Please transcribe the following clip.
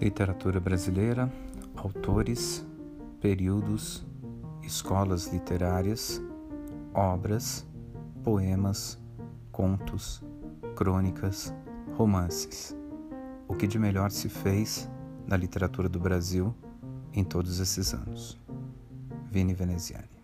Literatura brasileira, autores, períodos, escolas literárias, obras, poemas, contos, crônicas, romances. O que de melhor se fez na literatura do Brasil em todos esses anos. Vini Veneziani